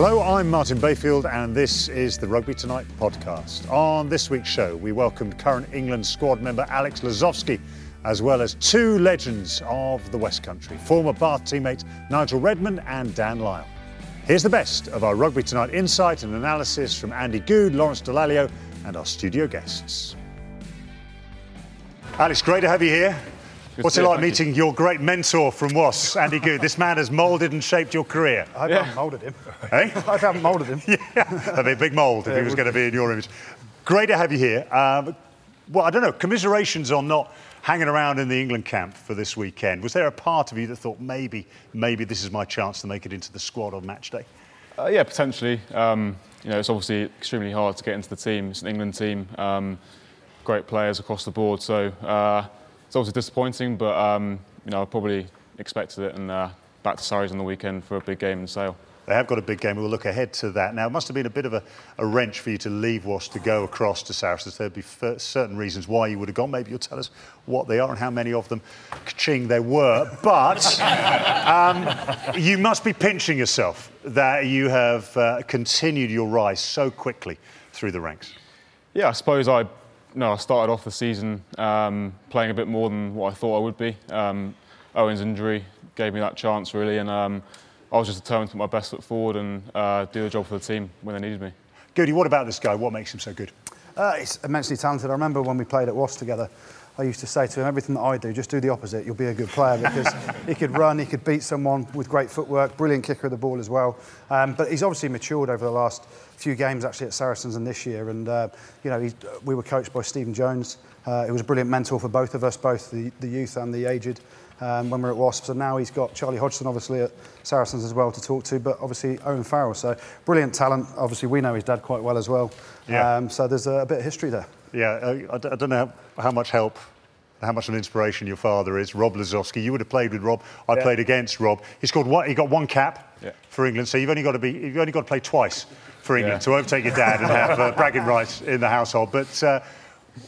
Hello, I'm Martin Bayfield, and this is the Rugby Tonight podcast. On this week's show, we welcomed current England squad member Alex Lozowski, as well as two legends of the West Country, former Bath teammate Nigel Redman and Dan Lyle. Here's the best of our Rugby Tonight insight and analysis from Andy Goode, Lawrence Dallaglio, and our studio guests. Alex, great to have you here. Good What's it like thank meeting your great mentor from WAS, Andy Goode? This man has moulded and shaped your career. I Yeah. haven't moulded him. Eh? I haven't moulded him. Yeah, that'd be a big mould if he was going to be in your image. Great to have you here. Um, well, I don't know, commiserations on not hanging around in the England camp for this weekend. Was there a part of you that thought maybe, maybe this is my chance to make it into the squad on match day? Uh, yeah, potentially. Um, you know, it's obviously extremely hard to get into the team. It's an England team, um, great players across the board. So uh, it's obviously disappointing, but um, you know, I probably expected it. And uh, back to Sarries on the weekend for a big game in Sale. They have got a big game. We'll look ahead to that. Now, it must have been a bit of a, a wrench for you to leave Was to go across to Saracens. There'd be f- certain reasons why you would have gone. Maybe you'll tell us what they are and how many of them, ching there were. But um, you must be pinching yourself that you have uh, continued your rise so quickly through the ranks. Yeah, I suppose I, no, I started off the season um, playing a bit more than what I thought I would be. Um, Owen's injury gave me that chance really, and um, I was just determined to put my best foot forward and uh, do the job for the team when they needed me. Goody, what about this guy? What makes him so good? Uh, he's immensely talented. I remember when we played at Wasp together, I used to say to him, everything that I do, just do the opposite. You'll be a good player because he could run, he could beat someone with great footwork, brilliant kicker of the ball as well. Um, but he's obviously matured over the last few games actually at Saracens and this year. And, uh, you know, we were coached by Stephen Jones. Uh, he was a brilliant mentor for both of us, both the, the youth and the aged. Um, when we we're at Wasps, and now he's got Charlie Hodgson, obviously at Saracens as well to talk to, but obviously Owen Farrell. So brilliant talent. Obviously, we know his dad quite well as well. Yeah. Um, so there's a, a bit of history there. Yeah, I, I, I don't know how much help, how much of an inspiration your father is. Rob Lozowski, you would have played with Rob. I Yeah. played against Rob. He scored one. He got one cap Yeah. for England, so you've only got to be. You've only got to play twice for England Yeah. to overtake your dad and have uh, bragging rights in the household. But uh,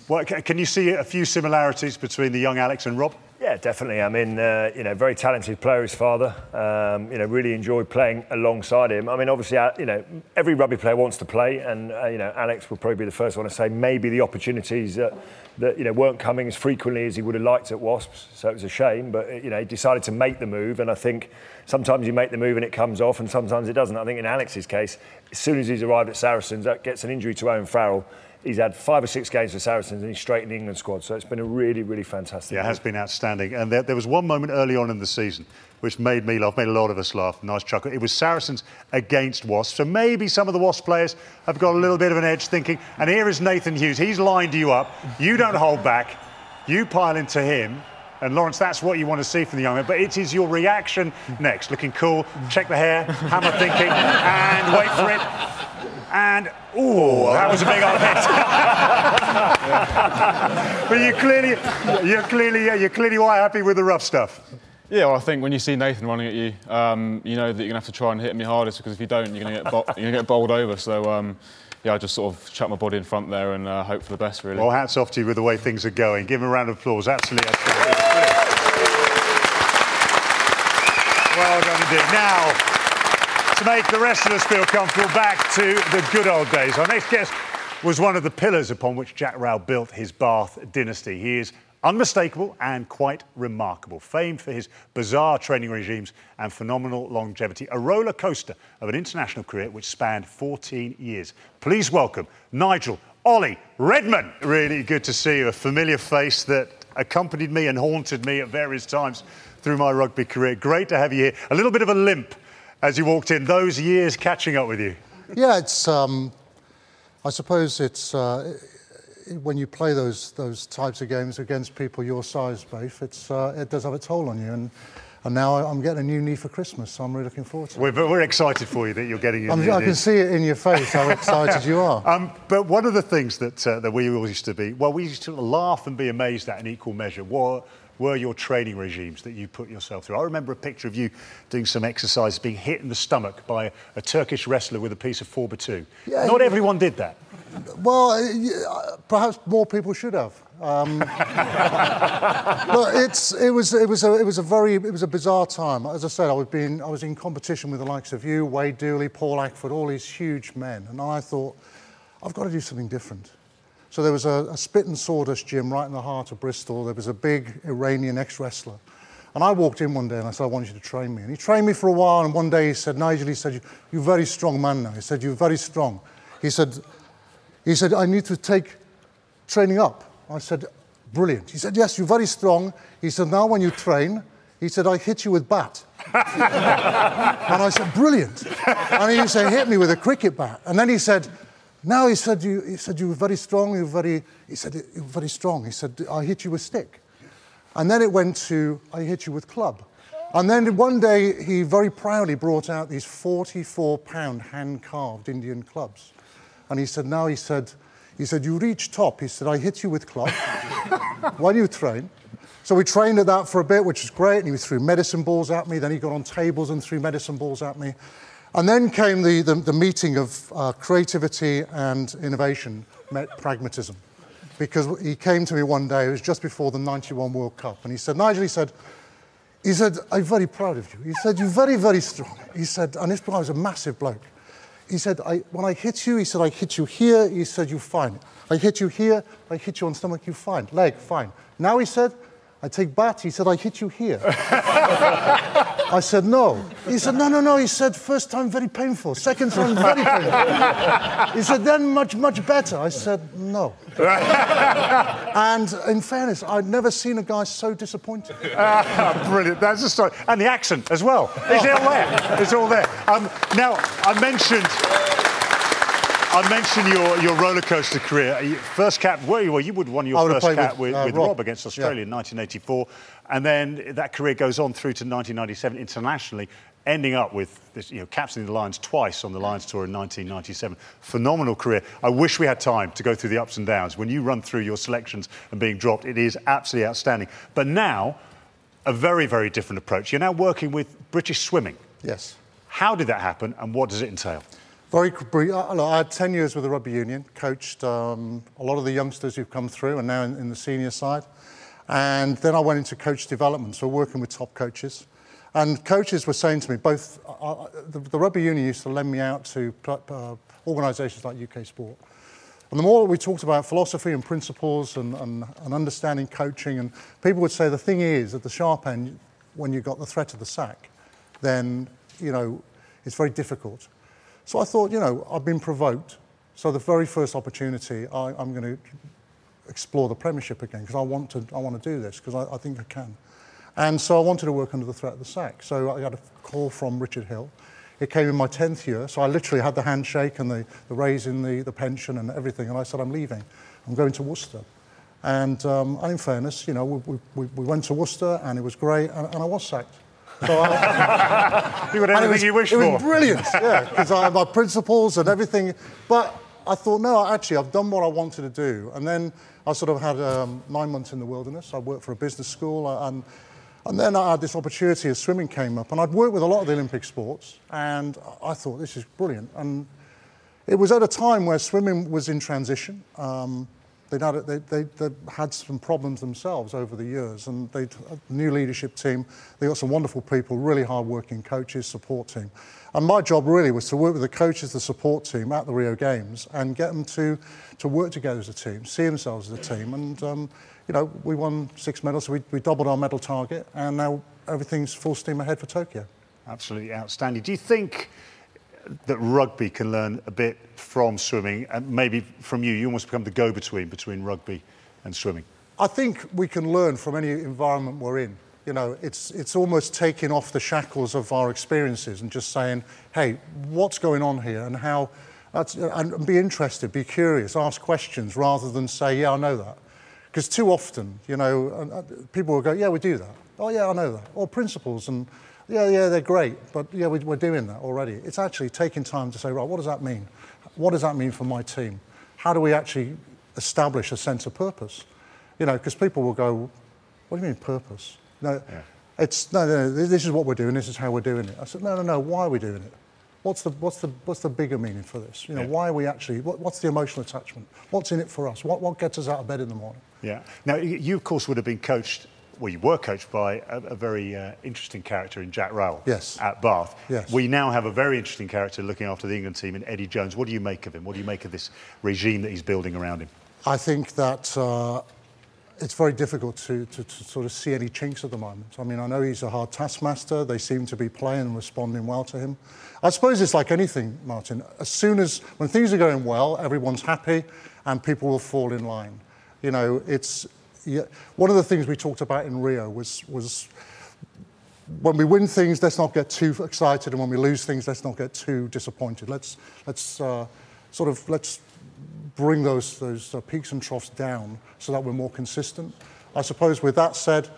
what, can you see a few similarities between the young Alex and Rob? Yeah, definitely. I mean, uh, you know, very talented player, his father. Um, you know, really enjoyed playing alongside him. I mean, obviously, uh, you know, every rugby player wants to play, and uh, you know, Alex will probably be the first one to say maybe the opportunities that, that you know weren't coming as frequently as he would have liked at Wasps. So it was a shame, but uh, you know, he decided to make the move, and I think sometimes you make the move and it comes off, and sometimes it doesn't. I think in Alex's case, as soon as he's arrived at Saracens, that gets an injury to Owen Farrell. He's had five or six games for Saracens and he's straight in the England squad. So it's been a really, really fantastic. Yeah, it has been outstanding. And there, there was one moment early on in the season which made me laugh, made a lot of us laugh. Nice chuckle. It was Saracens against Wasps. So maybe some of the Wasps players have got a little bit of an edge thinking, and here is Nathan Hughes. He's lined you up. You don't hold back. You pile into him. And Lawrence, that's what you want to see from the young man. But it is your reaction next. Looking cool, check the hair, hammer thinking, and wait for it. And, ooh, that was a big old hit. but you clearly, you're clearly, yeah, you're clearly quite happy with the rough stuff. Yeah, well, I think when you see Nathan running at you, um, you know that you're gonna have to try and hit him your hardest because if you don't, you're gonna get bo- you're gonna get bowled over. So um, yeah, I just sort of chuck my body in front there and uh, hope for the best, really. Well, hats off to you with the way things are going. Give him a round of applause. Absolutely. outstanding. Well done indeed. Now, to make the rest of us feel comfortable, back to the good old days. Our next guest was one of the pillars upon which Jack Rowell built his Bath dynasty. He is Unmistakable and quite remarkable. Famed for his bizarre training regimes and phenomenal longevity. A roller coaster of an international career which spanned 14 years. Please welcome Nigel Ollie Redman. Really good to see you. A familiar face that accompanied me and haunted me at various times through my rugby career. Great to have you here. A little bit of a limp as you walked in. Those years catching up with you. Yeah, it's. Um, I suppose it's uh, when you play those those types of games against people your size, both. It's uh, it does have a toll on you, and and now I'm getting a new knee for Christmas, so I'm really looking forward to it. We're, we're excited for you that you're getting your I'm, new I can see it in your face how excited you are. Um, but one of the things that, uh, that we always used to be, well, we used to laugh and be amazed at in equal measure were, were your training regimes that you put yourself through. I remember a picture of you doing some exercise, being hit in the stomach by a, Turkish wrestler with a piece of 4 by 2 Yeah, Not everyone did that. Well, uh, perhaps more people should have. Um, look, it's, it, was, it, was a, it was a very it was a bizarre time. As I said, I was, being, I was in competition with the likes of you, Wade Dooley, Paul Ackford, all these huge men. And I thought, I've got to do something different. So there was a, a spit and sawdust gym right in the heart of Bristol. There was a big Iranian ex-wrestler. And I walked in one day and I said, I want you to train me. And he trained me for a while. And one day he said, Nigel, he said, you're a very strong man now. He said, you're very strong. He said, he said, I need to take training up. I said, brilliant. He said, yes, you're very strong. He said, now when you train, he said, I hit you with bat. and I said, brilliant. And he said, hit me with a cricket bat. And then he said, now he said, you, he said, you're very strong, you're very, he said, you were very strong. He said, I hit you with stick. And then it went to, I hit you with club. And then one day he very proudly brought out these 44 pound hand carved Indian clubs. And he said, now he said, he said, you reach top. He said, I hit you with club while you train. So we trained at that for a bit, which was great. And he threw medicine balls at me. Then he got on tables and threw medicine balls at me. And then came the, the, the meeting of uh, creativity and innovation, met pragmatism. Because he came to me one day, it was just before the 91 World Cup, and he said, Nigel, he said, he said, I'm very proud of you. He said, You're very, very strong. He said, and this guy was a massive bloke. He said, I, When I hit you, he said, I hit you here. He said, You're fine. I hit you here. I hit you on stomach. You're fine. Leg, fine. Now he said, I take bat. He said, I hit you here. I said, No. He said, No, no, no. He said, First time, very painful. Second time, very painful. He said, Then much, much better. I said, No. and in fairness, I'd never seen a guy so disappointed. Ah, brilliant. That's the story. And the accent as well. It's all there. It's all there. Um, now, I mentioned. I mentioned your, your roller coaster career. First cap, well, you, well, you would have won your first cap with, with, uh, with Rob. Rob. against Australia in 1984. And then that career goes on through to 1997 internationally, ending up with this, you know, captaining the Lions twice on the Lions tour in 1997. Phenomenal career. I wish we had time to go through the ups and downs. When you run through your selections and being dropped, it is absolutely outstanding. But now, a very, very different approach. You're now working with British Swimming. Yes. How did that happen and what does it entail? Very brief. uh, I had 10 years with the rugby union, coached um, a lot of the youngsters who've come through and now in, in the senior side. And then I went into coach development, so working with top coaches. And coaches were saying to me, both, uh, uh, the, the rugby union used to lend me out to uh, organisations like UK Sport. And the more we talked about philosophy and principles and, and, and understanding coaching, and people would say the thing is, at the sharp end, when you've got the threat of the sack, then, you know, it's very difficult. So I thought, you know, I've been provoked. So the very first opportunity, I, I'm going to explore the Premiership again because I want to, I want to do this because I, I think I can. And so I wanted to work under the threat of the sack. So I got a call from Richard Hill. It came in my 10th year, so I literally had the handshake and the, the raise in the, the pension and everything. And I said, I'm leaving. I'm going to Worcester. And, um, and in fairness, you know, we, we, we went to Worcester and it was great, and, and I was sacked. So I, You got and it everything was, you wish it for. was brilliant, yeah, because I had my principles and everything. But I thought, no, actually, I've done what I wanted to do. And then I sort of had um, nine months in the wilderness. I worked for a business school, uh, and, and then I had this opportunity as swimming came up. And I'd worked with a lot of the Olympic sports, and I thought, this is brilliant. And it was at a time where swimming was in transition. Um, they'd had, they, they, they had some problems themselves over the years, and they new leadership team. They got some wonderful people, really hard-working coaches, support team. And my job really was to work with the coaches, the support team at the Rio Games, and get them to, to work together as a team, see themselves as a team. And um, you know, we won six medals, so we, we doubled our medal target, and now everything's full steam ahead for Tokyo. Absolutely outstanding. Do you think that rugby can learn a bit from swimming, and maybe from you? You almost become the go-between between rugby and swimming. I think we can learn from any environment we're in. You know, it's, it's almost taking off the shackles of our experiences and just saying, hey, what's going on here and how, and be interested, be curious, ask questions rather than say, yeah, I know that. Because too often, you know, uh, people will go, yeah, we do that. Oh, yeah, I know that. Or principles, and yeah, yeah, they're great, but yeah, we're doing that already. It's actually taking time to say, right, what does that mean? What does that mean for my team? How do we actually establish a sense of purpose? You know, because people will go, what do you mean purpose? No, yeah. it's no, no, this is what we're doing. This is how we're doing it. I said, no, no, no. Why are we doing it? What's the what's the what's the bigger meaning for this? You know, yeah. why are we actually? What, what's the emotional attachment? What's in it for us? What what gets us out of bed in the morning? Yeah. Now you of course would have been coached. Well, you were coached by a, a very uh, interesting character in Jack Rowell yes. at Bath. Yes. We now have a very interesting character looking after the England team in Eddie Jones. What do you make of him? What do you make of this regime that he's building around him? I think that uh, it's very difficult to, to, to, sort of see any chinks at the moment. I mean, I know he's a hard taskmaster. They seem to be playing and responding well to him. I suppose it's like anything, Martin. As soon as, when things are going well, everyone's happy and people will fall in line. You know, it's, yeah, one of the things we talked about in Rio was, was when we win things, let's not get too excited, and when we lose things, let's not get too disappointed. Let's, let's uh, sort of, let's bring those, those uh, peaks and troughs down so that we're more consistent. I suppose with that said,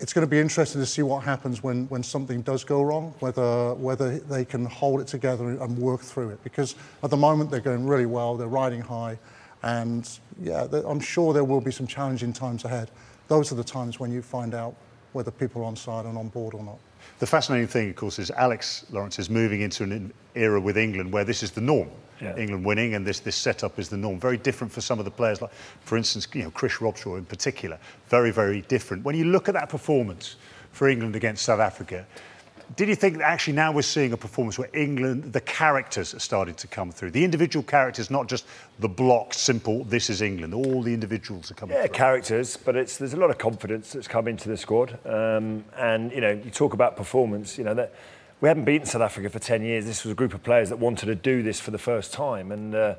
it's going to be interesting to see what happens when, when something does go wrong, whether, whether they can hold it together and work through it. Because at the moment they're going really well, they're riding high, and yeah, I'm sure there will be some challenging times ahead. Those are the times when you find out whether people are on side and on board or not. The fascinating thing, of course, is Alex Lawrence is moving into an era with England where this is the norm yeah. England winning, and this this setup is the norm. Very different for some of the players, like for instance, you know Chris Robshaw in particular. Very very different. When you look at that performance for England against South Africa. Did you think that actually now we're seeing a performance where England, the characters are starting to come through? The individual characters, not just the block, simple, this is England. All the individuals are coming yeah, through. characters, but it's, there's a lot of confidence that's come into the squad. Um, and, you know, you talk about performance, you know, that we hadn't beaten South Africa for 10 years. This was a group of players that wanted to do this for the first time. And, uh,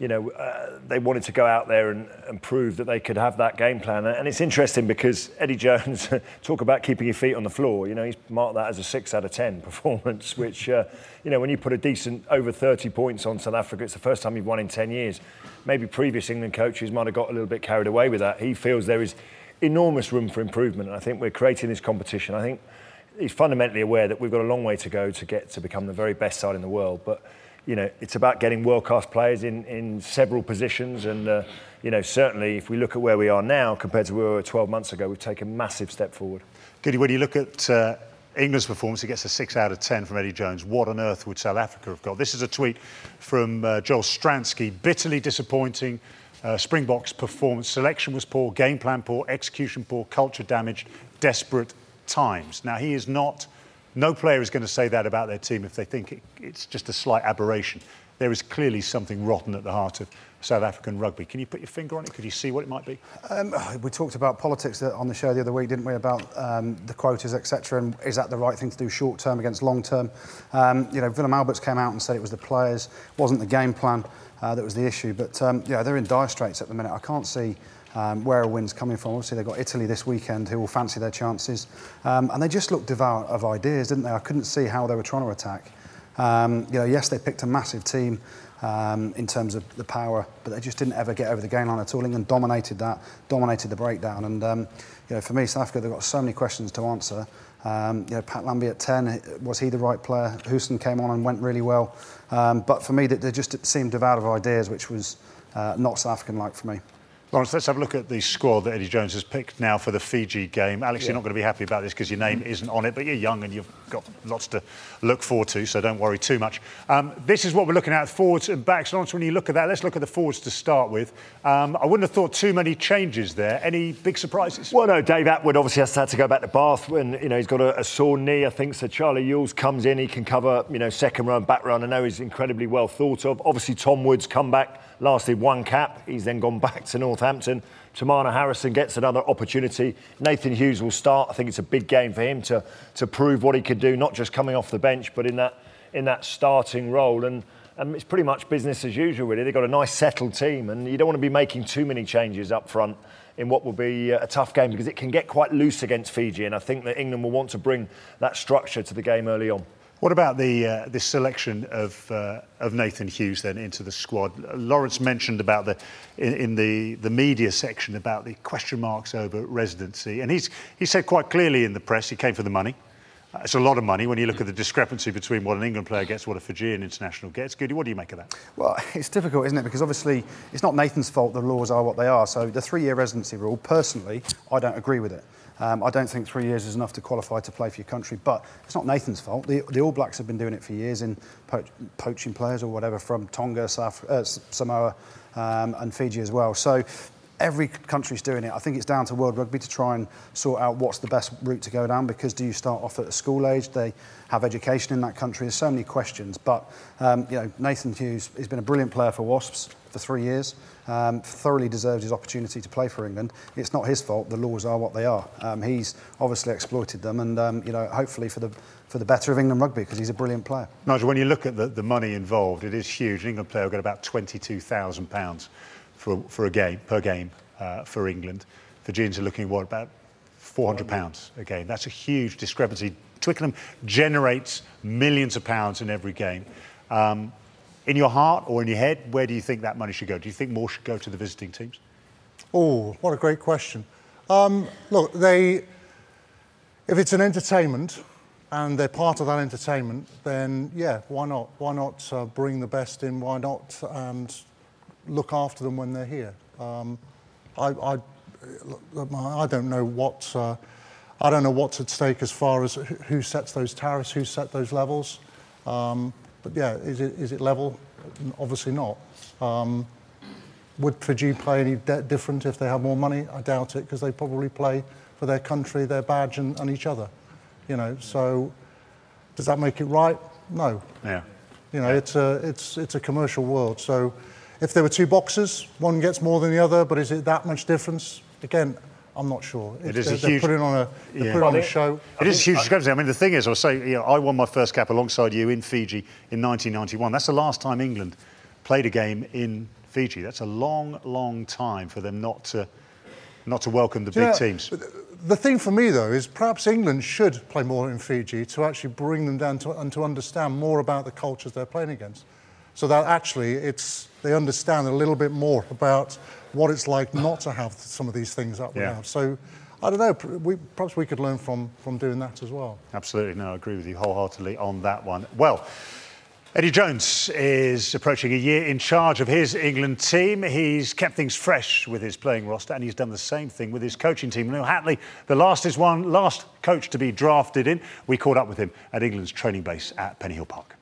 you know, uh, they wanted to go out there and, and, prove that they could have that game plan. And it's interesting because Eddie Jones, talk about keeping your feet on the floor, you know, he's marked that as a 6 out of 10 performance, which, uh, you know, when you put a decent over 30 points on South Africa, it's the first time you've won in 10 years. Maybe previous England coaches might have got a little bit carried away with that. He feels there is enormous room for improvement. And I think we're creating this competition. I think he's fundamentally aware that we've got a long way to go to get to become the very best side in the world. But you know, it's about getting world-class players in, in several positions. And uh, you know, certainly, if we look at where we are now compared to where we were 12 months ago, we've taken a massive step forward. Goody, when you look at uh, England's performance, it gets a six out of 10 from Eddie Jones. What on earth would South Africa have got? This is a tweet from uh, Joel Stransky. Bitterly disappointing. Uh, Springboks performance selection was poor, game plan poor, execution poor, culture damaged, desperate times. Now, he is not, no player is going to say that about their team if they think it, it's just a slight aberration. There is clearly something rotten at the heart of South African rugby. Can you put your finger on it? Could you see what it might be? Um, we talked about politics on the show the other week, didn't we? About um, the quotas, etc. And is that the right thing to do short term against long term? Um, you know, Willem Alberts came out and said it was the players, wasn't the game plan uh, that was the issue. But um, yeah, they're in dire straits at the minute. I can't see um, where are win's coming from. Obviously, they've got Italy this weekend, who will fancy their chances. Um, and they just looked devout of ideas, didn't they? I couldn't see how they were trying to attack. Um, you know, yes, they picked a massive team um, in terms of the power, but they just didn't ever get over the game line at all. England dominated that, dominated the breakdown. And, um, you know, for me, South Africa, they've got so many questions to answer. Um, you know, Pat Lambie at 10, was he the right player? Houston came on and went really well. Um, but for me, they just seemed devout of ideas, which was uh, not South African-like for me. Lawrence, let's have a look at the squad that Eddie Jones has picked now for the Fiji game. Alex, yeah. you're not going to be happy about this because your name isn't on it, but you're young and you've got lots to look forward to, so don't worry too much. Um, this is what we're looking at forwards and backs. Lawrence, when you look at that, let's look at the forwards to start with. Um, I wouldn't have thought too many changes there. Any big surprises? Well, no, Dave Attwood obviously has had to go back to Bath when you know he's got a, a sore knee. I think so. Charlie Ewels comes in, he can cover you know second run, back run. I know he's incredibly well thought of. Obviously, Tom Woods come back lasted one cap. He's then gone back to Northampton. Teimana Harrison gets another opportunity. Nathan Hughes will start. I think it's a big game for him to, to prove what he could do, not just coming off the bench, but in that, in that starting role. And, and it's pretty much business as usual, really. They've got a nice settled team, and you don't want to be making too many changes up front in what will be uh, a tough game because it can get quite loose against Fiji. And I think that England will want to bring that structure to the game early on. What about the uh, this selection of uh, of Nathan Hughes then into the squad? Lawrence mentioned about the in, in, the the media section about the question marks over residency, and he's he said quite clearly in the press he came for the money. Uh, it's a lot of money when you look at the discrepancy between what an England player gets, what a Fijian international gets. Goody, what do you make of that? Well, it's difficult, isn't it? Because obviously it's not Nathan's fault the laws are what they are. So the three-year residency rule, personally, I don't agree with it. Um, I don't think three years is enough to qualify to play for your country, but it's not Nathan's fault. The, the All Blacks have been doing it for years in po- poaching players or whatever from Tonga, South, uh, Samoa, um, and Fiji as well. So every country's doing it. I think it's down to World Rugby to try and sort out what's the best route to go down because do you start off at a school age? They have education in that country. There's so many questions. But um, you know, Nathan Hughes has been a brilliant player for Wasps for three years um, thoroughly deserved his opportunity to play for England. It's not his fault. The laws are what they are. Um, he's obviously exploited them, and um, you know, hopefully for the for the better of England rugby because he's a brilliant player. Nigel, when you look at the, the money involved, it is huge. An England player will get about twenty-two thousand pounds for for a game per game uh, for England. Fijians are looking at what about four hundred pounds a game. That's a huge discrepancy. Twickenham generates millions of pounds in every game. Um, in your heart or in your head, where do you think that money should go? Do you think more should go to the visiting teams? Oh, what a great question. Um, look, they, if it's an entertainment and they're part of that entertainment, then yeah, why not? Why not uh, bring the best in? Why not and look after them when they're here? Um, I, I, I, don't know what uh, I don't know what's at stake as far as who sets those tariffs, who set those levels. Um, but yeah, is it, is it level? Obviously not. Um, would Fiji play any different if they have more money? I doubt it, because they probably play for their country, their badge, and, and, each other. You know, so does that make it right? No. Yeah. You know, yeah. it's a it's it's a commercial world. So if there were two boxes, one gets more than the other, but is it that much difference? Again, I'm not sure. It is they're, a huge. They're putting on a, yeah. putting on a show. It is a huge discrepancy. I mean, the thing is, I'll say, you know, I won my first cap alongside you in Fiji in 1991. That's the last time England played a game in Fiji. That's a long, long time for them not to, not to welcome the big know, teams. The thing for me, though, is perhaps England should play more in Fiji to actually bring them down to, and to understand more about the cultures they're playing against. So that actually it's, they understand a little bit more about what it's like not to have some of these things that we yeah. have. So I don't know, we, perhaps we could learn from, from doing that as well. Absolutely, no, I agree with you wholeheartedly on that one. Well, Eddie Jones is approaching a year in charge of his England team. He's kept things fresh with his playing roster, and he's done the same thing with his coaching team. Neil Hatley, the last is one last coach to be drafted in. We caught up with him at England's training base at Pennyhill Park.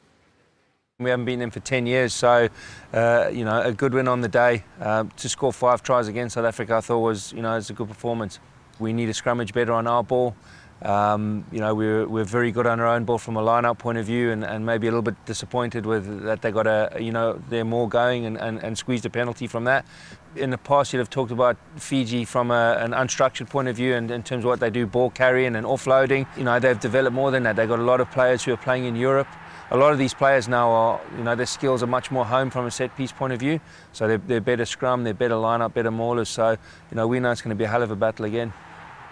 We haven't been in for 10 years, so uh, you know a good win on the day. Uh, to score five tries against South Africa, I thought was you know it's a good performance. We need a scrummage better on our ball. Um, you know we're, we're very good on our own ball from a line-up point of view, and, and maybe a little bit disappointed with that they got a you know they're more going and, and, and squeezed a penalty from that. In the past, you'd have talked about Fiji from a, an unstructured point of view, and in terms of what they do, ball carrying and offloading. You know they've developed more than that. They've got a lot of players who are playing in Europe a lot of these players now are, you know, their skills are much more home from a set piece point of view. So they're, they're better scrum, they're better line-up, better maulers. So, you know, we know it's going to be a hell of a battle again.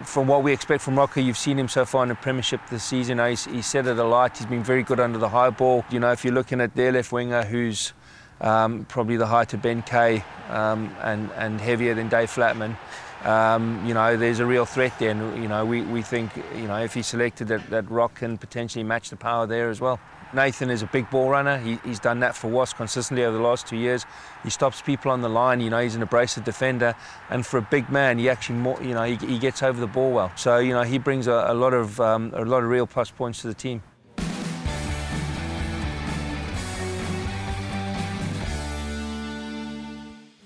From what we expect from Rocker, you've seen him so far in the Premiership this season. He's, he's set it alight. He's been very good under the high ball. You know, if you're looking at their left winger, who's um, probably the height of Ben Kay um, and, and heavier than Dave Flatman, um, you know, there's a real threat there. And, you know, we, we think, you know, if he's selected, that, that Rock can potentially match the power there as well. Nathan is a big ball runner. He, he's done that for Wasps consistently over the last two years. He stops people on the line. You know, he's an abrasive defender, and for a big man, he actually more, you know he, he gets over the ball well. So you know he brings a, a lot of um, a lot of real plus points to the team.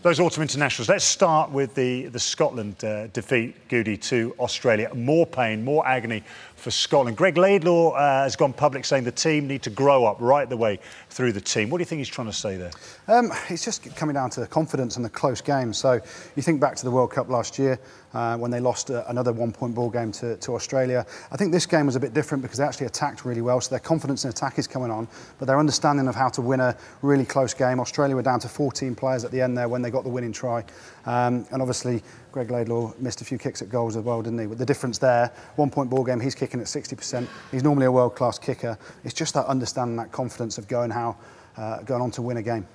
Those autumn internationals. Let's start with the, the Scotland uh, defeat, Goody, to Australia. More pain, more agony for Scotland. Greg Laidlaw uh, has gone public saying the team need to grow up right the way through the team. What do you think he's trying to say there? Um, it's just coming down to confidence and the close game. So you think back to the World Cup last year uh, when they lost uh, another one-point ball game to, to Australia. I think this game was a bit different because they actually attacked really well, so their confidence in attack is coming on, but their understanding of how to win a really close game. Australia were down to 14 players at the end there when they got the winning try, um, and obviously Greg Laidlaw missed a few kicks at goals as well, didn't he? But the difference there, one-point ball game, he's kicking at 60%. He's normally a world-class kicker. It's just that understanding, that confidence of going how uh, going on to win a game.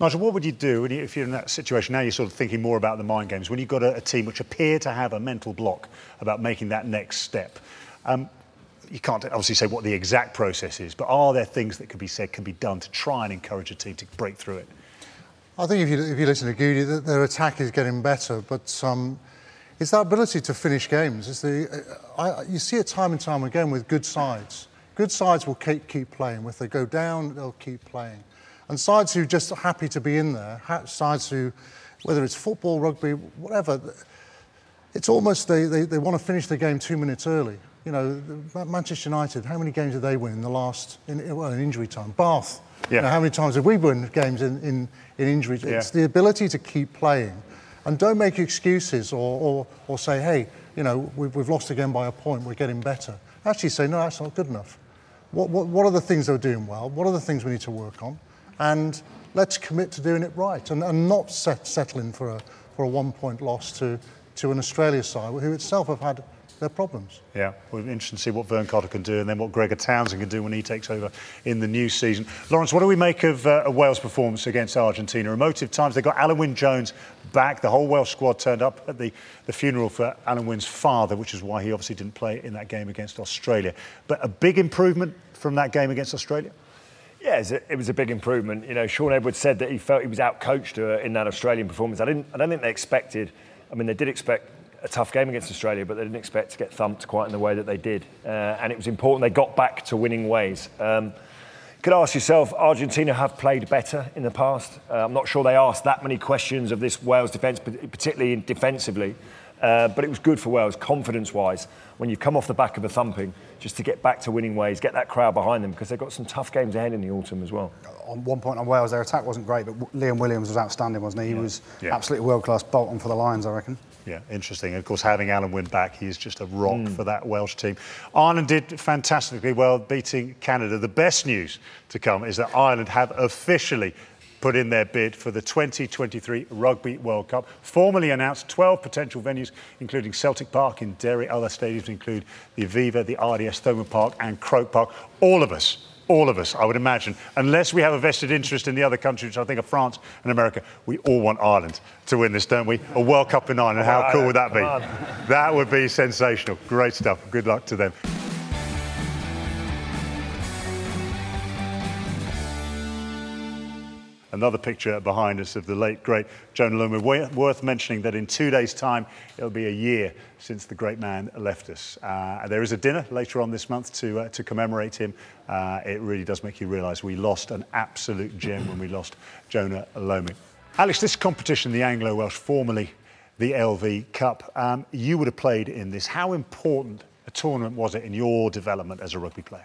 Nigel, what would you do if you're in that situation? Now you're sort of thinking more about the mind games. When you've got a, a team which appear to have a mental block about making that next step, um, you can't obviously say what the exact process is, but are there things that could be said, can be done to try and encourage a team to break through it? I think if you, if you listen to Goody, their attack is getting better, but um, it's that ability to finish games. It's the, I, you see it time and time again with good sides. Good sides will keep, keep playing. If they go down, they'll keep playing. And sides who are just happy to be in there, sides who, whether it's football, rugby, whatever, it's almost they, they, they want to finish the game two minutes early. You know, Manchester United, how many games did they win in the last, in, well, in injury time? Bath, yeah. You know, how many times have we won games in, in, in injury? Yeah. It's the ability to keep playing. And don't make excuses or, or, or say, hey, you know, we've, we've lost again by a point, we're getting better. Actually say, no, that's not good enough. What, what, what are the things they're doing well? What are the things we need to work on? And let's commit to doing it right and, and not set, settling for a, for a one point loss to, to an Australia side who itself have had their problems. Yeah, we're interested to see what Vern Cotter can do and then what Gregor Townsend can do when he takes over in the new season. Lawrence, what do we make of uh, Wales' performance against Argentina? Emotive times. They got Alun Wyn Jones back. The whole Welsh squad turned up at the, the funeral for Alun Wyn's father, which is why he obviously didn't play in that game against Australia. But a big improvement from that game against Australia? Yeah, it was a big improvement. You know, Shaun Edwards said that he felt he was outcoached uh, in that Australian performance. I didn't. I don't think they expected. I mean, they did expect a tough game against Australia, but they didn't expect to get thumped quite in the way that they did. Uh, and it was important they got back to winning ways. Um, you could ask yourself, Argentina have played better in the past. Uh, I'm not sure they asked that many questions of this Wales defence, particularly defensively. Uh, but it was good for Wales, confidence-wise, when you come off the back of a thumping, just to get back to winning ways, get that crowd behind them, because they've got some tough games ahead in the autumn as well. On one point on Wales, their attack wasn't great, but Liam Williams was outstanding, wasn't he? He yeah. was yeah. absolutely world-class bolt on for the Lions, I reckon. Yeah, interesting. Of course, having Alun Wyn back, he is just a rock mm. for that Welsh team. Ireland did fantastically well, beating Canada. The best news to come is that Ireland have officially put in their bid for the 2023 Rugby World Cup. Formally announced 12 potential venues, including Celtic Park in Derry. Other stadiums include the Aviva, the RDS Thomond Park, and Croke Park. All of us all of us, I would imagine, unless we have a vested interest in the other countries, which I think are France and America, we all want Ireland to win this, don't we? A World Cup in Ireland. How cool would that be? That would be sensational. Great stuff. Good luck to them. Another picture behind us of the late, great Jonah Lomu. Worth mentioning that in two days' time, it'll be a year since the great man left us. Uh, there is a dinner later on this month to, uh, to commemorate him. Uh, it really does make you realise we lost an absolute gem when we lost Jonah Lomu. Alex, this competition, the Anglo Welsh, formerly the LV Cup, um, you would have played in this. How important a tournament was it in your development as a rugby player?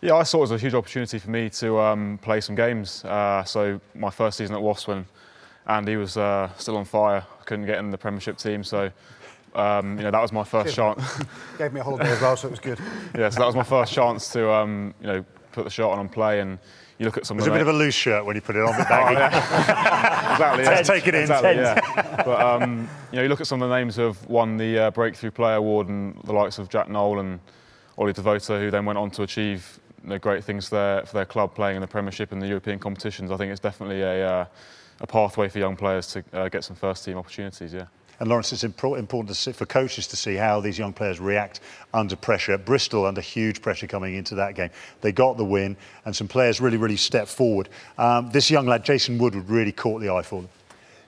Yeah, I saw it as a huge opportunity for me to um, play some games. Uh, so my first season at Wasps when Andy was uh, still on fire, I couldn't get in the Premiership team, so um, you know that was my first chance. Gave me a holiday as well, so it was good. yeah, so that was my first chance to um, you know put the shirt on and play and. You look at some. It was a bit of a loose shirt when you put it on, but baggy. oh, yeah. exactly. Yeah. Take it in. Exactly, yeah. But um, you know, you look at some of the names who have won the uh, Breakthrough Player Award and the likes of Jack Nowell and Ollie Devoto, who then went on to achieve you know, great things for their, for their club playing in the Premiership and the European competitions. I think it's definitely a, uh, a pathway for young players to uh, get some first team opportunities, yeah. And Lawrence, it's important see, for coaches to see how these young players react under pressure. Bristol under huge pressure coming into that game. They got the win, and some players really, really stepped forward. Um, this young lad, Jason Woodward, really caught the eye for them.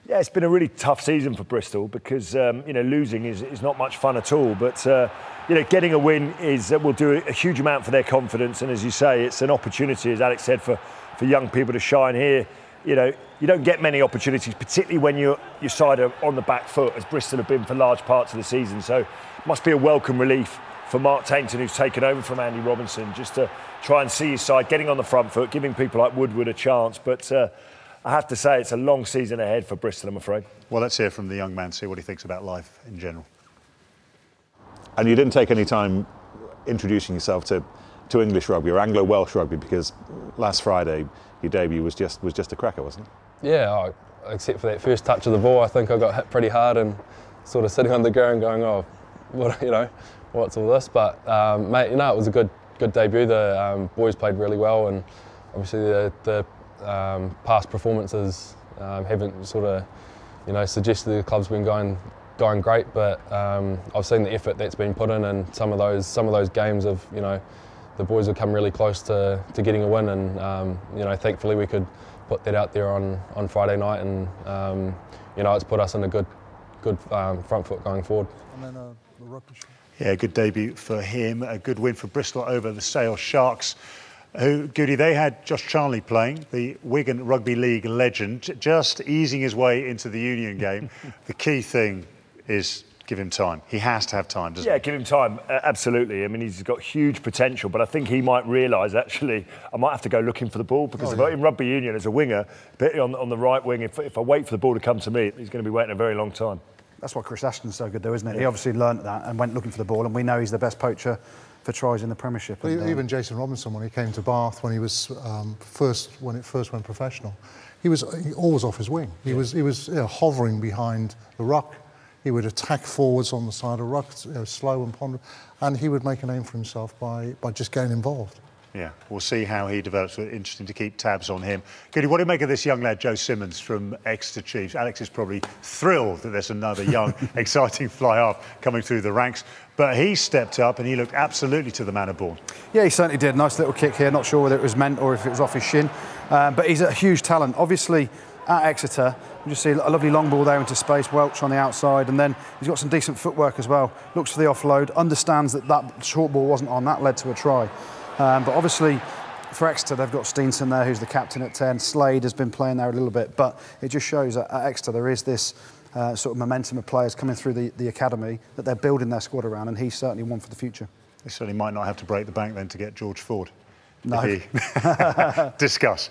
Yeah, it's been a really tough season for Bristol because um, you know losing is, is not much fun at all. But uh, you know, getting a win is uh, will do a huge amount for their confidence. And as you say, it's an opportunity, as Alex said, for, for young people to shine here. You know, you don't get many opportunities, particularly when you're your side are on the back foot, as Bristol have been for large parts of the season. So, it must be a welcome relief for Mark Tainton, who's taken over from Andy Robinson, just to try and see his side getting on the front foot, giving people like Woodward a chance. But uh, I have to say, it's a long season ahead for Bristol, I'm afraid. Well, let's hear from the young man, see what he thinks about life in general. And you didn't take any time introducing yourself to, to English rugby or Anglo Welsh rugby because last Friday your debut was just was just a cracker, wasn't it? Yeah, except for that first touch of the ball, I think I got hit pretty hard and sort of sitting on the ground going, oh, what you know, what's all this? But um, mate, you know, it was a good good debut. The um, boys played really well, and obviously the, the um, past performances um, haven't sort of you know suggested the club's been going going great, but um, I've seen the effort that's been put in, and some of those some of those games of you know the boys have come really close to, to getting a win, and um, you know thankfully we could put that out there on, on Friday night, and um, you know it's put us in a good good um, front foot going forward. And then, uh, yeah, good debut for him. A good win for Bristol over the Sale Sharks. Who, Goody, they had Josh Charnley playing, the Wigan Rugby League legend, just easing his way into the Union game. the key thing is give him time. He has to have time, doesn't yeah, he? Yeah, give him time. Uh, absolutely. I mean, he's got huge potential, but I think he might realise actually I might have to go looking for the ball because oh, yeah. in rugby union as a winger, on, on the right wing, if, if I wait for the ball to come to me, he's going to be waiting a very long time. That's why Chris Ashton's so good, though, isn't it? Yeah. He obviously learnt that and went looking for the ball, and we know he's the best poacher for tries in the Premiership. Well, and, even uh, Jason Robinson, when he came to Bath, when he was um, first, when it first went professional, he was he always off his wing. He yeah. was he was you know, hovering behind the ruck he would attack forwards on the side of ruck, you know, slow and ponder, and he would make a name for himself by, by just getting involved. Yeah, we'll see how he develops. Interesting to keep tabs on him. Goody, what do you make of this young lad, Joe Simmonds from Exeter Chiefs? Alex is probably thrilled that there's another young, exciting fly half coming through the ranks. But he stepped up and he looked absolutely to the manner born. Yeah, he certainly did. Nice little kick here. Not sure whether it was meant or if it was off his shin. Um, but he's a huge talent. Obviously, at Exeter. You just see a lovely long ball there into space, Welch on the outside, and then he's got some decent footwork as well. Looks for the offload, understands that that short ball wasn't on, that led to a try. Um, but obviously, for Exeter, they've got Steenson there, who's the captain at 10. Slade has been playing there a little bit, but it just shows that at Exeter there is this uh, sort of momentum of players coming through the, the academy that they're building their squad around, and he's certainly one for the future. They certainly might not have to break the bank then to get George Ford. No. Discuss.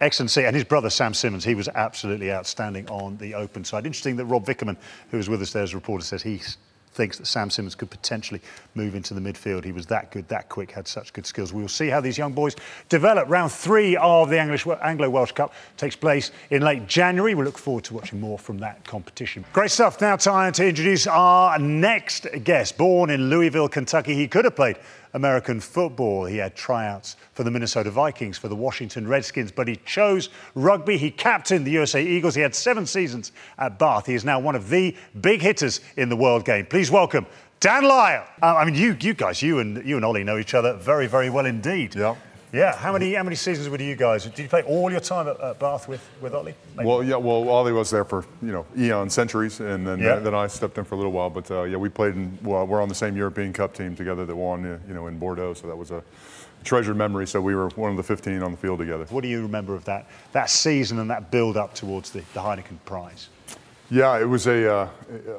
Excellent see. And his brother, Sam Simmonds, he was absolutely outstanding on the open side. Interesting that Rob Vickerman, who was with us there as a reporter, says he thinks that Sam Simmonds could potentially move into the midfield. He was that good, that quick, had such good skills. We'll see how these young boys develop. Round three of the Anglo-Welsh Cup takes place in late January. We look forward to watching more from that competition. Great stuff. Now time to introduce our next guest. Born in Louisville, Kentucky, he could have played American football. He had tryouts for the Minnesota Vikings, for the Washington Redskins, but he chose rugby. He captained the USA Eagles. He had seven seasons at Bath. He is now one of the big hitters in the world game. Please welcome Dan Lyle. Uh, I mean, you, you guys, you and you and Ollie know each other very, very well indeed. Yeah. Yeah, how many how many seasons were you guys? Did you play all your time at, at Bath with, with Ollie? Maybe? Well, yeah, well, Ollie was there for you know eon centuries, and then yeah. then I stepped in for a little while. But uh, yeah, we played in. Well, we're on the same European Cup team together that won, uh, you know, in Bordeaux. So that was a treasured memory. So we were one of the 15 on the field together. What do you remember of that that season and that build up towards the, the Heineken Prize? Yeah, it was a, uh,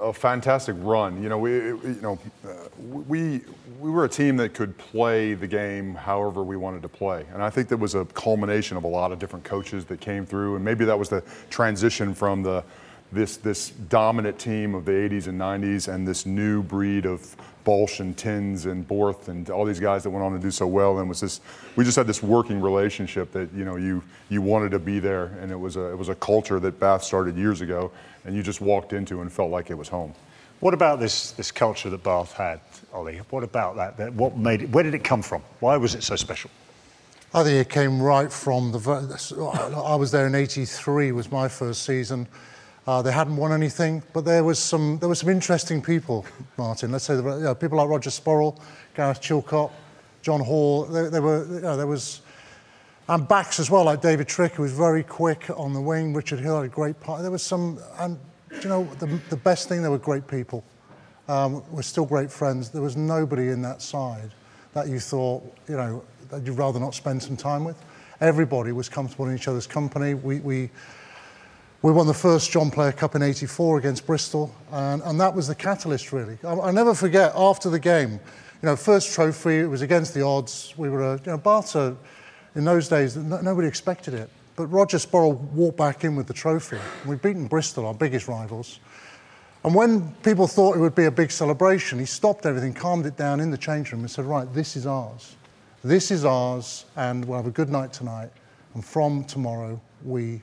a fantastic run. You know, we, you know, uh, we, we were a team that could play the game however we wanted to play. And I think that was a culmination of a lot of different coaches that came through. And maybe that was the transition from the, this, this dominant team of the 80s and 90s and this new breed of Bolsch and Tins and Borth and all these guys that went on to do so well. And was this, we just had this working relationship that, you know, you, you wanted to be there. And it was a, it was a culture that Bath started years ago and you just walked into and felt like it was home. What about this, this culture that Bath had, Ollie? What about that? what made it, where did it come from? Why was it so special? I think it came right from the. I was there in '83. Was my first season. Uh, they hadn't won anything, but there was some there were some interesting people, Martin. Let's say you know, people like Roger Spurrell, Gareth Chilcott, John Hall. There, there were you know, there was and backs as well, like David Trick, who was very quick on the wing. Richard Hill had a great part. There was some, and you know, the, the best thing, there were great people. Um, we're still great friends. There was nobody in that side that you thought, you know, that you'd rather not spend some time with. Everybody was comfortable in each other's company. We, we, we won the first John Player Cup in 84 against Bristol, and, and that was the catalyst, really. I, I never forget, after the game, you know, first trophy, it was against the odds. We were, a, you know, Barca, in those days, no, nobody expected it. But Roger Spurrell walked back in with the trophy. We'd beaten Bristol, our biggest rivals. And when people thought it would be a big celebration, he stopped everything, calmed it down in the change room, and said, Right, this is ours. This is ours, and we'll have a good night tonight. And from tomorrow, we,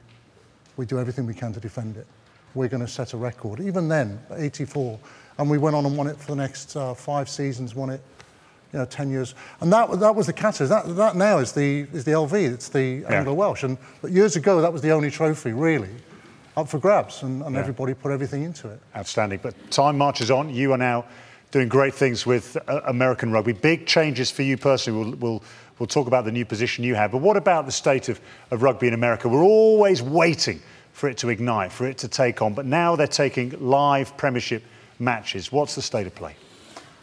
we do everything we can to defend it. We're going to set a record. Even then, 84. And we went on and won it for the next uh, five seasons, won it you know, 10 years. And that, that was the catalyst. That, that now is the, is the LV, it's the yeah. Anglo-Welsh. And but years ago, that was the only trophy, really, up for grabs, and, and yeah. everybody put everything into it. Outstanding. But time marches on. You are now doing great things with uh, American rugby. Big changes for you personally. We'll, we'll, we'll talk about the new position you have. But what about the state of, of rugby in America? We're always waiting for it to ignite, for it to take on. But now they're taking live Premiership matches. What's the state of play?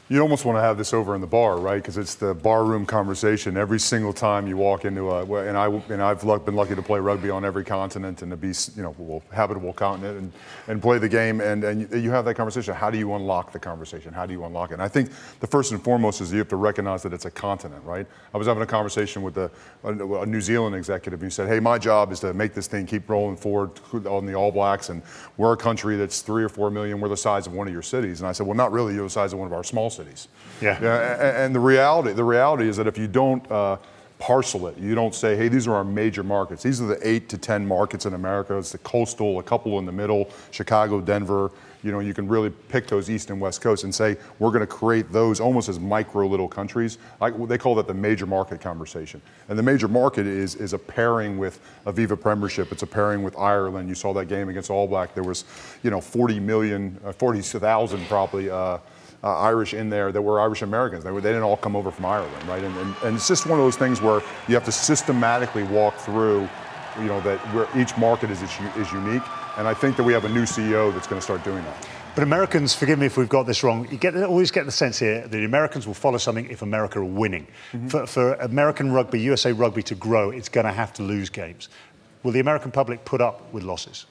You almost want to have this over in the bar, right? Because it's the barroom conversation every single time you walk into a. And I and I've been lucky to play rugby on every continent and to be you know habitable continent and, and play the game. And and you have that conversation. How do you unlock the conversation? How do you unlock it? And I think the first and foremost is you have to recognize that it's a continent, right? I was having a conversation with a, a, New Zealand executive he said, "Hey, my job is to make this thing keep rolling forward on the All Blacks, and we're a country that's three or four million. We're the size of one of your cities." And I said, "Well, not really. You're the size of one of our small cities. Yeah. yeah and, the reality, the reality is that if you don't uh, parcel it, you don't say, hey, these are our major markets. These are the eight to 10 markets in America. It's the coastal, a couple in the middle, Chicago, Denver. You know, you can really pick those east and west coasts and say, we're going to create those almost as micro little countries. they call that the major market conversation. And the major market is, is a pairing with Aviva Premiership. It's a pairing with Ireland. You saw that game against All Black. There was, you know, 40 million, uh, 40,000 probably. Uh, uh, Irish in there that were Irish Americans. They, were, they didn't all come over from Ireland, right? And, and, and, it's just one of those things where you have to systematically walk through, you know, that where each market is, is unique. And I think that we have a new CEO that's going to start doing that. But Americans, forgive me if we've got this wrong, you get, always get the sense here that the Americans will follow something if America are winning. Mm-hmm. For, for American rugby, USA rugby to grow, it's going to have to lose games. Will the American public put up with losses?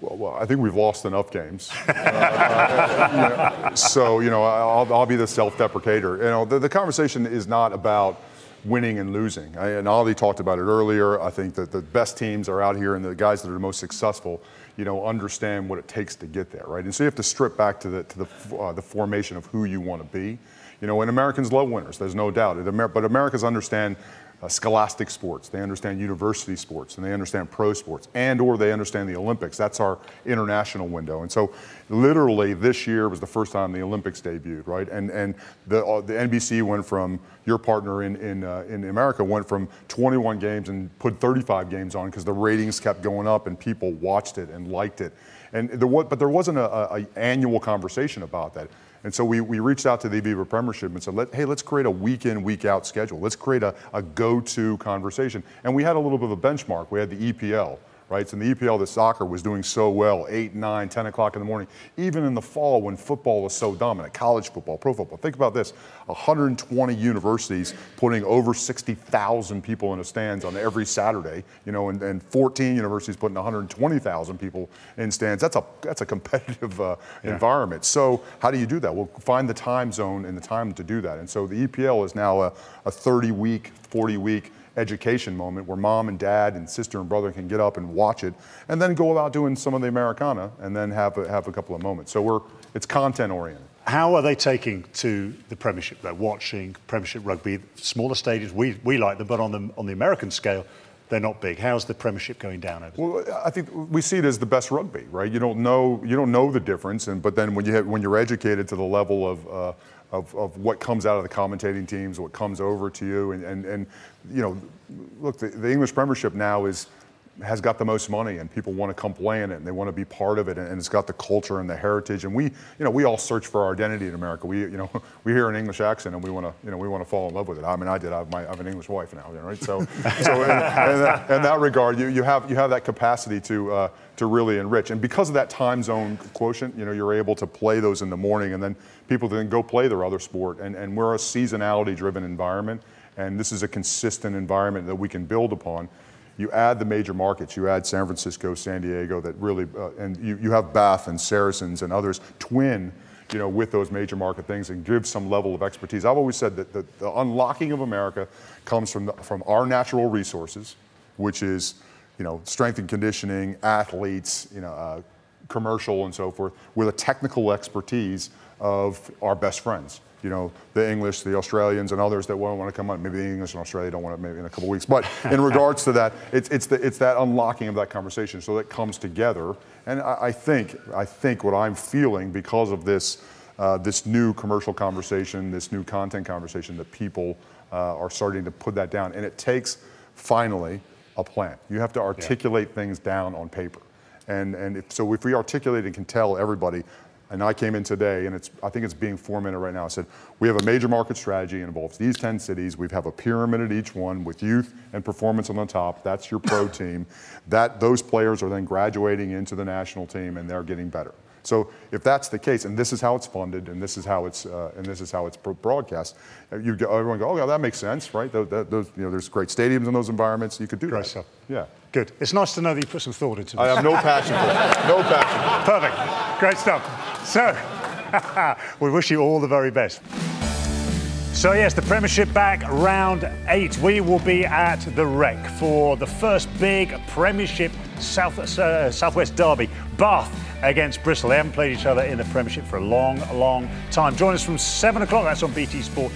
Well, I think we've lost enough games. uh, you know, so, you know, I'll, I'll be the self-deprecator. You know, the, the, conversation is not about winning and losing. I, and Ali talked about it earlier. I think that the best teams are out here and the guys that are the most successful, you know, understand what it takes to get there, right? And so you have to strip back to the, to the, uh, the formation of who you want to be. You know, and Americans love winners, there's no doubt. But Americans understand uh, scholastic sports, they understand university sports, and they understand pro sports, and or they understand the Olympics. That's our international window. And so, literally, this year was the first time the Olympics debuted, right? And and the uh, the NBC went from your partner in in uh, in America went from 21 games and put 35 games on because the ratings kept going up and people watched it and liked it. And there was, but there wasn't a, a, a annual conversation about that. And so we, we reached out to the Aviva Premiership and said, Let, hey, let's create a week in, week out schedule. Let's create a, a go to conversation. And we had a little bit of a benchmark. We had the EPL right? So in the EPL, the soccer was doing so well, 8, 9, 10 o'clock in the morning, even in the fall when football was so dominant, college football, pro football. Think about this 120 universities putting over 60,000 people in the stands on every Saturday, you know, and, and 14 universities putting 120,000 people in stands. That's a, that's a competitive uh, yeah. environment. So how do you do that? Well, find the time zone and the time to do that. And so the EPL is now a, a 30 week, 40 week education moment where mom and dad and sister and brother can get up and watch it and then go about doing some of the Americana and then have a, have a couple of moments. So we're, it's content oriented. How are they taking to the Premiership? They're watching Premiership rugby, smaller stadiums. We, we like them, but on the, on the American scale, they're not big. How's the Premiership going down over there? Well, I think we see it as the best rugby, right? You don't know you don't know the difference, and but then when you have, when you're educated to the level of uh, of, of what comes out of the commentating teams, what comes over to you. And, and, and you know, look, the, the English Premiership now is has got the most money and people want to come play in it and they want to be part of it and it's got the culture and the heritage. And we you know we all search for our identity in America. We you know we hear an English accent and we want to you know we want to fall in love with it. I mean I did. I have, my, I have an English wife now right? So so in, in, that, in, that, regard you, you have you have that capacity to uh, to really enrich. And because of that time zone quotient you know you're able to play those in the morning and then people then go play their other sport. And, and we're a seasonality driven environment and this is a consistent environment that we can build upon you add the major markets, you add San Francisco, San Diego, that really, uh, and you, you have Bath and Saracens and others twin you know, with those major market things and give some level of expertise. I've always said that the, the unlocking of America comes from, the, from our natural resources, which is, you know, strength and conditioning, athletes, you know, uh, commercial and so forth, with a technical expertise of our best friends. You know, the English, the Australians, and others that won't want to come on. Maybe the English and Australia don't want to, maybe in a couple weeks. But in regards to that, it's, it's, the, it's that unlocking of that conversation so that comes together. And I, I think, I think what I'm feeling because of this, uh, this new commercial conversation, this new content conversation, that people uh, are starting to put that down. And it takes, finally, a plan. You have to articulate yeah. things down on paper. And, and if, so if we articulate and can tell everybody and I came in today, and it's, I think it's being foreminted right now. I said, we have a major market strategy. It involves these 10 cities. We have a pyramid at each one with youth and performance on the top. That's your pro team. That, those players are then graduating into the national team, and they're getting better. So if that's the case, and this is how it's funded, and this is how it's uh, and this is how it's broadcast, uh, you go, everyone go, oh yeah, that makes sense, right? Those, those, you know, there's great stadiums in those environments. You could do Great that. stuff. Yeah. Good. It's nice to know that you put some thought into this. I have no passion for it. No passion. Perfect. Great stuff. So, we wish you all the very best. So, yes, the Premiership back, round eight. We will be at the Rec for the first big Premiership South, uh, Southwest derby. Bath against Bristol. They haven't played each other in the Premiership for a long, long time. Join us from 7 o'clock, that's on BT Sport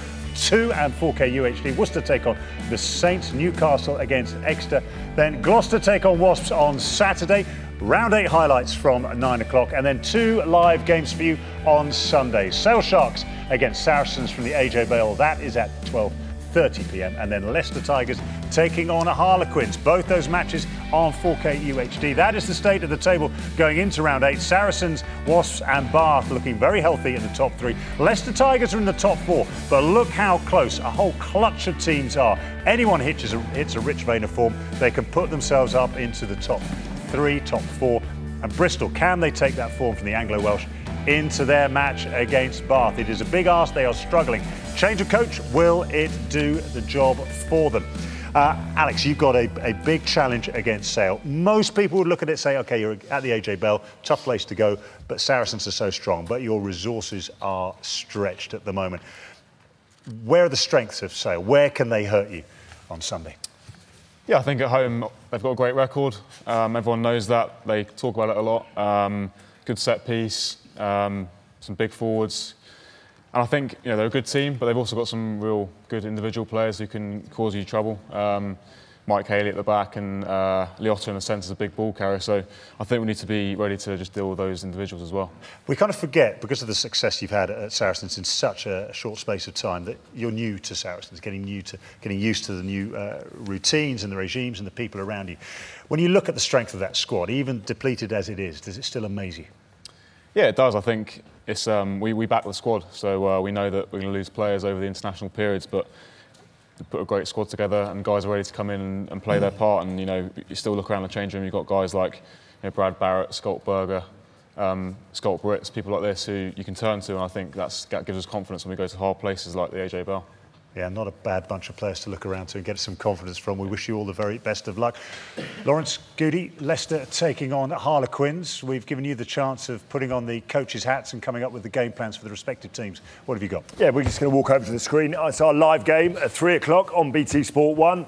2 and 4K UHD. Worcester take on the Saints, Newcastle against Exeter. Then Gloucester take on Wasps on Saturday. Round eight highlights from nine o'clock, and then two live games for you on Sunday. Sale Sharks against Saracens from the AJ Bell. That is at 12:30 p.m. And then Leicester Tigers taking on Harlequins. Both those matches on 4K UHD. That is the state of the table going into round eight. Saracens, Wasps, and Bath looking very healthy in the top three. Leicester Tigers are in the top four, but look how close a whole clutch of teams are. Anyone hits a, hits a rich vein of form, they can put themselves up into the top three, top four. And Bristol, can they take that form from the Anglo Welsh into their match against Bath? It is a big ask, they are struggling. Change of coach, will it do the job for them? Uh, Alex, you've got a, a, big challenge against Sale. Most people would look at it and say, okay, you're at the AJ Bell, tough place to go, but Saracens are so strong, but your resources are stretched at the moment. Where are the strengths of Sale? Where can they hurt you on Sunday? Yeah, I think at home they've got a great record. Um, everyone knows that. They talk about it a lot. Um, good set piece, um, some big forwards. And I think you know, they're a good team, but they've also got some real good individual players who can cause you trouble. Um, Mike Haley at the back and uh, Leota in the centre is a big ball carrier. So I think we need to be ready to just deal with those individuals as well. We kind of forget, because of the success you've had at Saracens in such a short space of time, that you're new to Saracens, getting new to getting used to the new uh, routines and the regimes and the people around you. When you look at the strength of that squad, even depleted as it is, does it still amaze you? Yeah, it does. I think it's um, we, we back the squad, so uh, we know that we're going to lose players over the international periods, but we put a great squad together and guys are ready to come in and, and play their part. And you know, you still look around the change room, you've got guys like you know, Brad Barritt, Schalk Burger, um, Schalk Brits, people like this who you can turn to. And I think that gives us confidence when we go to hard places like the AJ Bell yeah, not a bad bunch of players to look around to and get some confidence from. We wish you all the very best of luck. Lawrence Moody, Leicester taking on Harlequins. We've given you the chance of putting on the coaches' hats and coming up with the game plans for the respective teams. What have you got? Yeah, we're just going to walk over to the screen. It's our live game at three o'clock on BT Sport 1.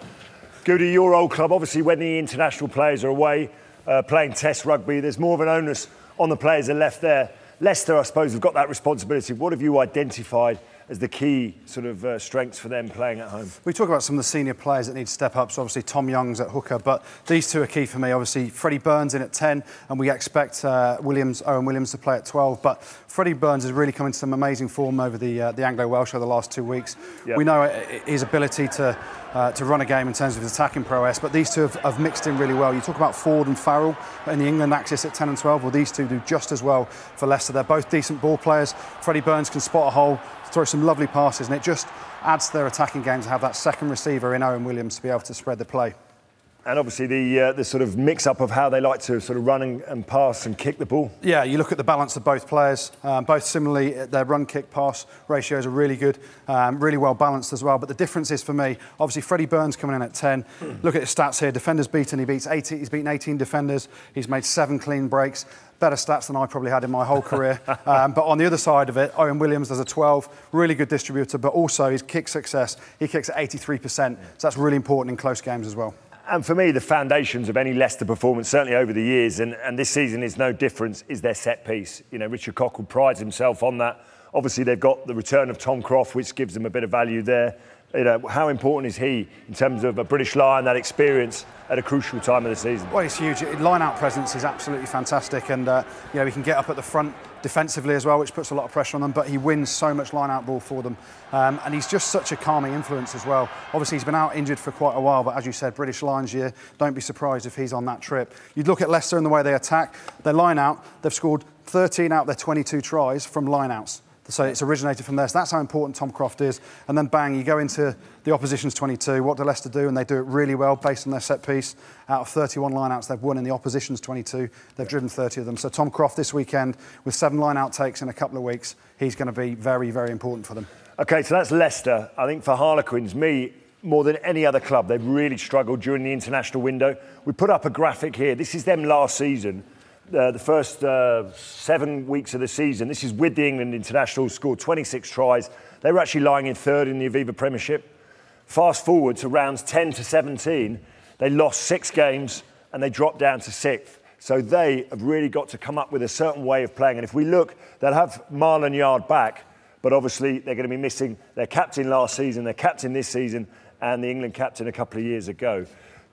Moody, your old club, obviously, when the international players are away uh, playing Test rugby, there's more of an onus on the players that are left there. Leicester, I suppose, have got that responsibility. What have you identified as the key sort of uh, strengths for them playing at home? We talk about some of the senior players that need to step up. So obviously Tom Youngs at hooker, but these two are key for me. Obviously Freddie Burns in at 10, and we expect uh, Williams, Owen Williams to play at 12. But Freddie Burns has really come into some amazing form over the uh, the Anglo Welsh over the last two weeks. Yep. We know uh, his ability to. Uh, to run a game in terms of his attacking prowess, but these two have, have, mixed in really well. You talk about Ford and Farrell in the England axis at 10 and 12. Well, these two do just as well for Leicester. They're both decent ball players. Freddie Burns can spot a hole, throw some lovely passes, and it just adds to their attacking game to have that second receiver in Owen Williams to be able to spread the play. And obviously the uh, the sort of mix up of how they like to sort of run and, and, pass and kick the ball. Yeah, you look at the balance of both players. Um, both similarly, uh, their run kick pass ratios are really good, um, really well balanced as well. But the difference is for me, obviously Freddie Burns coming in at 10. look at his stats here: defenders beaten, he beats 80, he's beaten 18 defenders, he's made seven clean breaks better stats than I probably had in my whole career. Um, but on the other side of it, Owen Williams does a 12, really good distributor, but also his kick success, he kicks at 83%. So that's really important in close games as well and for me, the foundations of any Leicester performance, certainly over the years, and, and this season is no difference, is their set piece. You know, Richard Cockerill prides himself on that. Obviously, they've got the return of Tom Croft, which gives them a bit of value there. You know, how important is he in terms of a British Lion, that experience at a crucial time of the season? Well, he's huge. Line out presence is absolutely fantastic, and uh, you know he can get up at the front defensively as well, which puts a lot of pressure on them. But he wins so much line out ball for them. Um, and he's just such a calming influence as well. Obviously, he's been out injured for quite a while, but as you said, British Lions year, don't be surprised if he's on that trip. You'd look at Leicester and the way they attack. Their line out, they've scored 13 out of their 22 tries from line outs. So it's originated from there. So that's how important Tom Croft is. And then bang, you go into the opposition's 22. What do Leicester do? And they do it really well based on their set piece. Out of 31 lineouts they've won in the opposition's 22, they've driven 30 of them. So Tom Croft this weekend with seven lineout takes in a couple of weeks, he's going to be very, very important for them. Okay, so that's Leicester. I think for Harlequins, me, more than any other club, they've really struggled during the international window. We put up a graphic here. This is them last season uh, the first uh, seven weeks of the season. This is with the England international, scored 26 tries. They were actually lying in third in the Aviva Premiership. Fast forward to rounds 10 to 17, they lost six games and they dropped down to sixth. So they have really got to come up with a certain way of playing. And if we look, they'll have Marland Yarde back, but obviously they're going to be missing their captain last season, their captain this season, and the England captain a couple of years ago.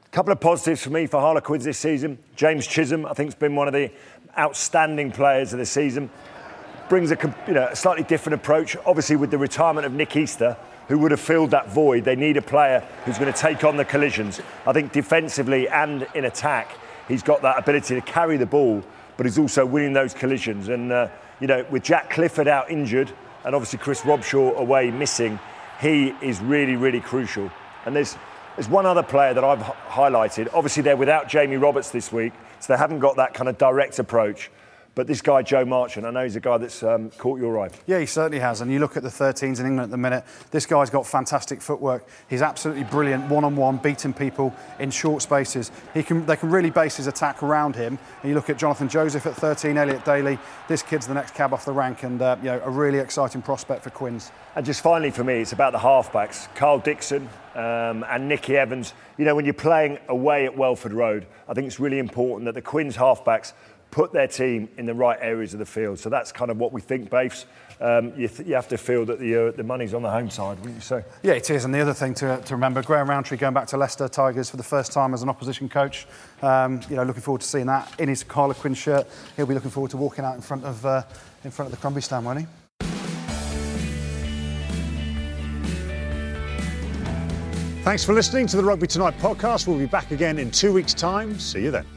A couple of positives for me for Harlequins this season. James Chisholm, I think, has been one of the outstanding players of the season. Brings a, you know, a slightly different approach. Obviously, with the retirement of Nick Easter, who would have filled that void, they need a player who's going to take on the collisions. I think defensively and in attack, he's got that ability to carry the ball, but he's also winning those collisions. And, uh, you know, with Jack Clifford out injured and obviously Chris Robshaw away missing, he is really, really crucial. And there's there's one other player that I've highlighted. Obviously, they're without Jamie Roberts this week, so they haven't got that kind of direct approach. But this guy, Joe Marchant, I know he's a guy that's um, caught your eye. Yeah, he certainly has. And you look at the 13s in England at the minute, this guy's got fantastic footwork. He's absolutely brilliant one on one, beating people in short spaces. He can, they can really base his attack around him. And you look at Jonathan Joseph at 13, Elliot Daly. This kid's the next cab off the rank and uh, you know, a really exciting prospect for Quins. And just finally for me, it's about the halfbacks. Karl Dickson um, and Nicky Evans. You know, when you're playing away at Welford Road, I think it's really important that the Quins halfbacks put their team in the right areas of the field. So that's kind of what we think, Bates. Um, you, th- you, have to feel that the, uh, the money's on the home side, wouldn't you say? Yeah, it is. And the other thing to, to remember, Graham Rowntree going back to Leicester Tigers for the first time as an opposition coach. Um, you know, looking forward to seeing that in his Carla Harlequin shirt. He'll be looking forward to walking out in front of uh, in front of the Crumbie stand, won't he? Thanks for listening to the Rugby Tonight podcast. We'll be back again in two weeks' time. See you then.